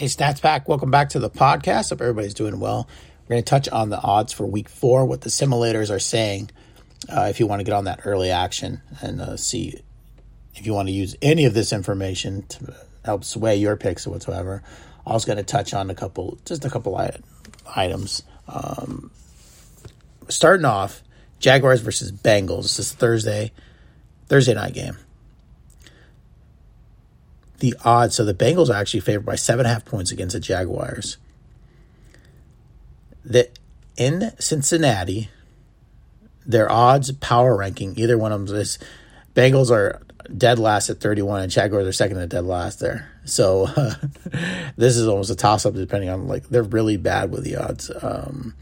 Hey, Stats Pack, welcome back to the podcast. Hope everybody's doing well. We're going to touch on the odds for week four, what the simulators are saying, uh, if you want to get on that early action and uh, see if you want to use any of this information to help sway your picks or whatsoever. I was going to touch on a couple, just a couple items. Um, starting off, Jaguars versus Bengals. This is Thursday, Thursday night game the odds. So the Bengals are actually favored by seven and a half points against the Jaguars. That in Cincinnati, their odds power ranking, either one of them is Bengals are dead last at 31 and Jaguars are second at dead last there. So uh, this is almost a toss up depending on like they're really bad with the odds. Um,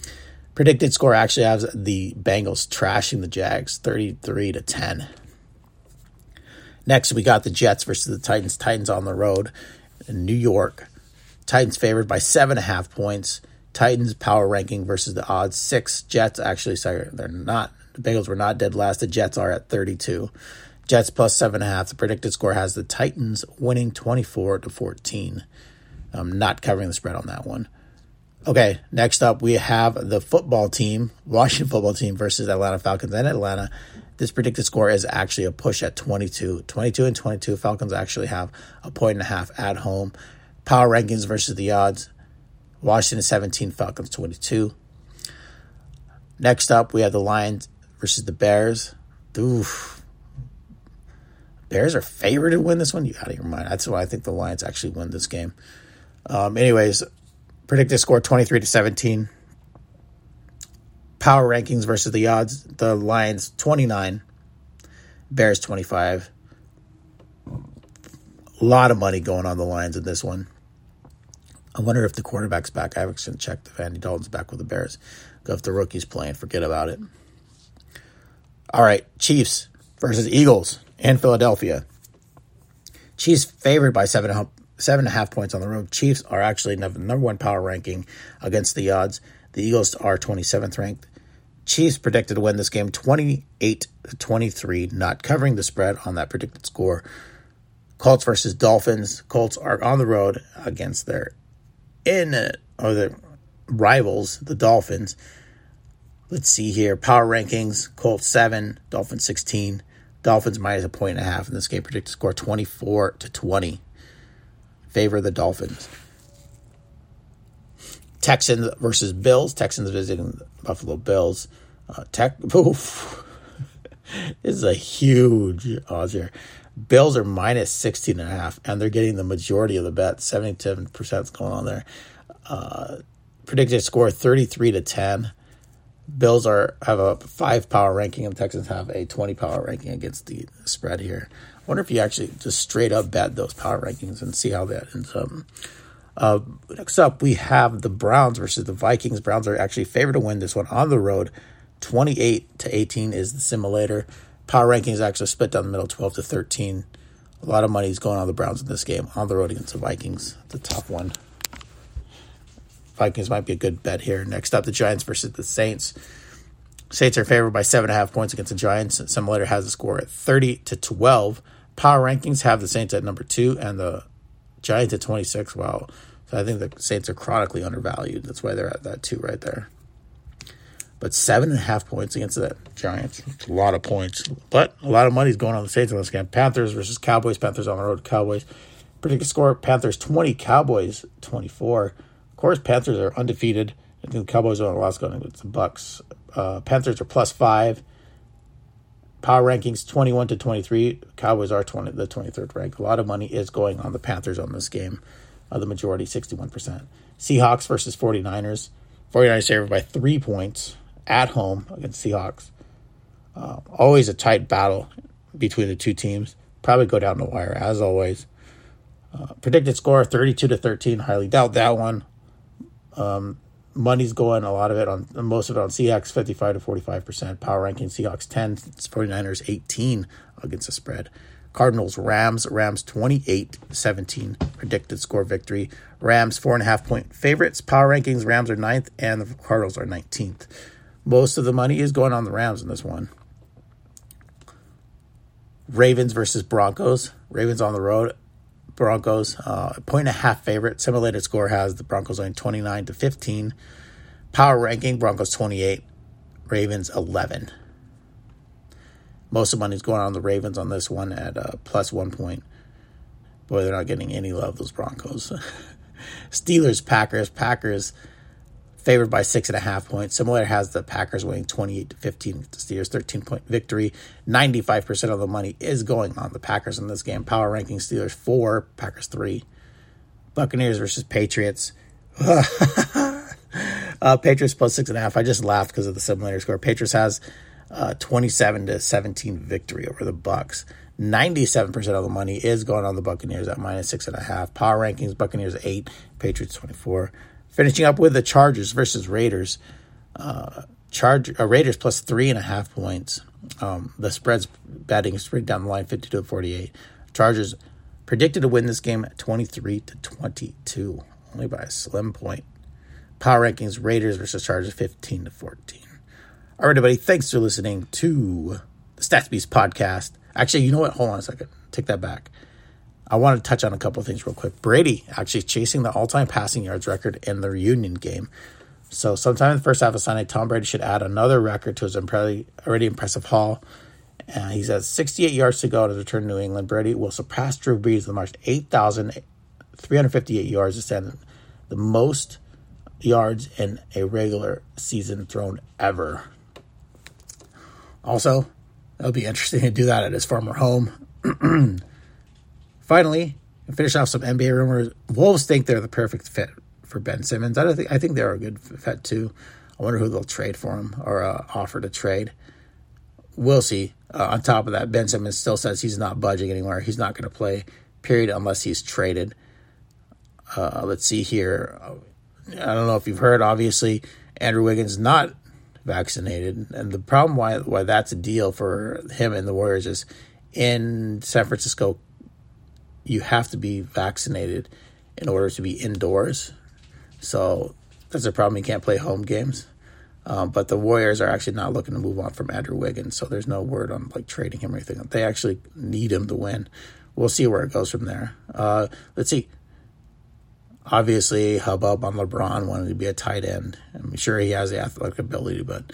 predicted score actually has the Bengals trashing the Jags 33 to 10. Next, we got the Jets versus the Titans. Titans on the road in New York. Titans favored by seven and a half points. Titans power ranking versus the odds six. Jets actually, sorry, they're not. The Bengals were not dead last. The Jets are at 32. Jets plus seven and a half. The predicted score has the Titans winning 24 to 14. I'm not covering the spread on that one. Okay, next up we have the football team, Washington football team versus Atlanta Falcons and Atlanta. This predicted score is actually a push at 22. 22 and 22. Falcons actually have a point and a half at home. Power rankings versus the odds. Washington 17, Falcons 22. Next up, we have the Lions versus the Bears. Oof. Bears are favored to win this one. You out of your mind. That's why I think the Lions actually win this game. Um, anyways, predicted score 23 to 17 power rankings versus the odds. The Lions 29, Bears 25. A lot of money going on the Lions in this one. I wonder if the quarterback's back. I haven't checked if Andy Dalton's back with the Bears. Go if the rookie's playing, forget about it. All right, Chiefs versus Eagles in Philadelphia. Chiefs favored by seven and, a half, seven and a half points on the road. Chiefs are actually number one power ranking against the odds. The Eagles are 27th ranked. Chiefs predicted to win this game 28 23, not covering the spread on that predicted score. Colts versus Dolphins. Colts are on the road against their in or the rivals, the Dolphins. Let's see here. Power rankings: Colts seven, Dolphins sixteen. Dolphins minus a point and a half in this game. Predicted score twenty four to twenty. Favor the Dolphins. Texans versus Bills. Texans visiting Buffalo Bills. Uh, tech, oof. this is a huge odds here. Bills are minus 16 and a half, and they're getting the majority of the bet. 77% is going on there. Uh, predicted score 33 to 10. Bills are have a five power ranking, and Texans have a 20 power ranking against the spread here. I wonder if you actually just straight up bet those power rankings and see how that ends up. Uh, next up, we have the Browns versus the Vikings. Browns are actually favored to win this one on the road. 28 to 18 is the simulator. Power rankings actually split down the middle, 12 to 13. A lot of money is going on the Browns in this game on the road against the Vikings. The top one. Vikings might be a good bet here. Next up, the Giants versus the Saints. Saints are favored by seven and a half points against the Giants. Simulator has a score at 30 to 12. Power rankings have the Saints at number two and the Giants at 26. Wow. So I think the Saints are chronically undervalued. That's why they're at that two right there. But seven and a half points against the Giants. A lot of points. But a lot of money's going on the Saints in this game. Panthers versus Cowboys. Panthers on the road. Cowboys. Predicted score Panthers 20, Cowboys 24. Of course, Panthers are undefeated. I think the Cowboys are on the last going against the Bucks. Uh, Panthers are plus five. Power rankings 21 to 23. Cowboys are 20, the 23rd rank. A lot of money is going on the Panthers on this game. Uh, the majority, 61%. Seahawks versus 49ers. 49ers favored by three points at home against Seahawks. Uh, always a tight battle between the two teams. Probably go down the wire as always. Uh, predicted score 32 to 13. Highly doubt that one. Um, money's going a lot of it on most of it on Seahawks 55 to 45 percent. Power ranking Seahawks 10, 49ers 18 against the spread. Cardinals Rams Rams 28 17 predicted score victory. Rams four and a half point favorites. Power rankings Rams are ninth and the Cardinals are 19th. Most of the money is going on the Rams in this one. Ravens versus Broncos. Ravens on the road. Broncos, uh, point and a half favorite. Simulated score has the Broncos only 29 to 15. Power ranking, Broncos 28, Ravens 11. Most of the money's going on the Ravens on this one at uh, plus one point. Boy, they're not getting any love, those Broncos. Steelers, Packers. Packers favored by six and a half points. Similar has the Packers winning 28 to 15 the Steelers 13 point victory. 95% of the money is going on the Packers in this game. Power ranking Steelers 4, Packers 3. Buccaneers versus Patriots. uh, Patriots plus six and a half. I just laughed because of the simulator score. Patriots has uh, 27 to 17 victory over the Bucks. 97% of the money is going on the Buccaneers at minus six and a half. Power rankings, Buccaneers 8, Patriots 24. Finishing up with the Chargers versus Raiders. Uh, Charge uh, Raiders plus three and a half points. Um, the spread's betting spread down the line, 52 to 48. Chargers predicted to win this game 23 to 22, only by a slim point. Power rankings Raiders versus Chargers 15 to 14. All right, everybody, thanks for listening to the Stats Beast podcast. Actually, you know what? Hold on a second. Take that back. I want to touch on a couple of things real quick. Brady actually chasing the all time passing yards record in the reunion game. So, sometime in the first half of Sunday, Tom Brady should add another record to his already impressive haul. Uh, he's at 68 yards to go to return to New England. Brady will surpass Drew Brees and march 8,358 yards to stand the most yards in a regular season thrown ever. Also, it'll be interesting to do that at his former home. Finally, finish off some NBA rumors. Wolves think they're the perfect fit for Ben Simmons. I don't think I think they're a good fit too. I wonder who they'll trade for him or uh, offer to trade. We'll see. Uh, on top of that, Ben Simmons still says he's not budging anywhere. He's not going to play, period, unless he's traded. Uh, let's see here. I don't know if you've heard. Obviously, Andrew Wiggins not vaccinated, and the problem why why that's a deal for him and the Warriors is in San Francisco you have to be vaccinated in order to be indoors. So that's a problem. You can't play home games. Um, but the Warriors are actually not looking to move on from Andrew Wiggins, so there's no word on like trading him or anything. They actually need him to win. We'll see where it goes from there. Uh, let's see. Obviously, hubbub on LeBron wanting to be a tight end. I'm sure he has the athletic ability, but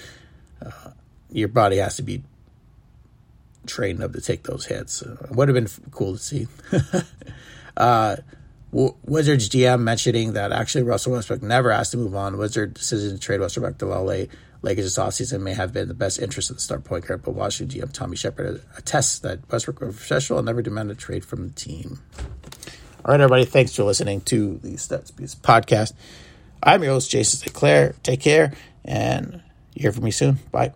uh, your body has to be trained up to take those hits. Uh, would have been cool to see. uh, w- Wizards GM mentioning that actually Russell Westbrook never asked to move on. Wizard decision to trade Westbrook to LA Lakers this offseason may have been the best interest of the star point guard, but Washington GM Tommy Sheppard attests that Westbrook was professional and never demanded a trade from the team. All right, everybody, thanks for listening to the Stats Beast podcast. I'm your host, Jason Sinclair. Take care, and hear from me soon. Bye.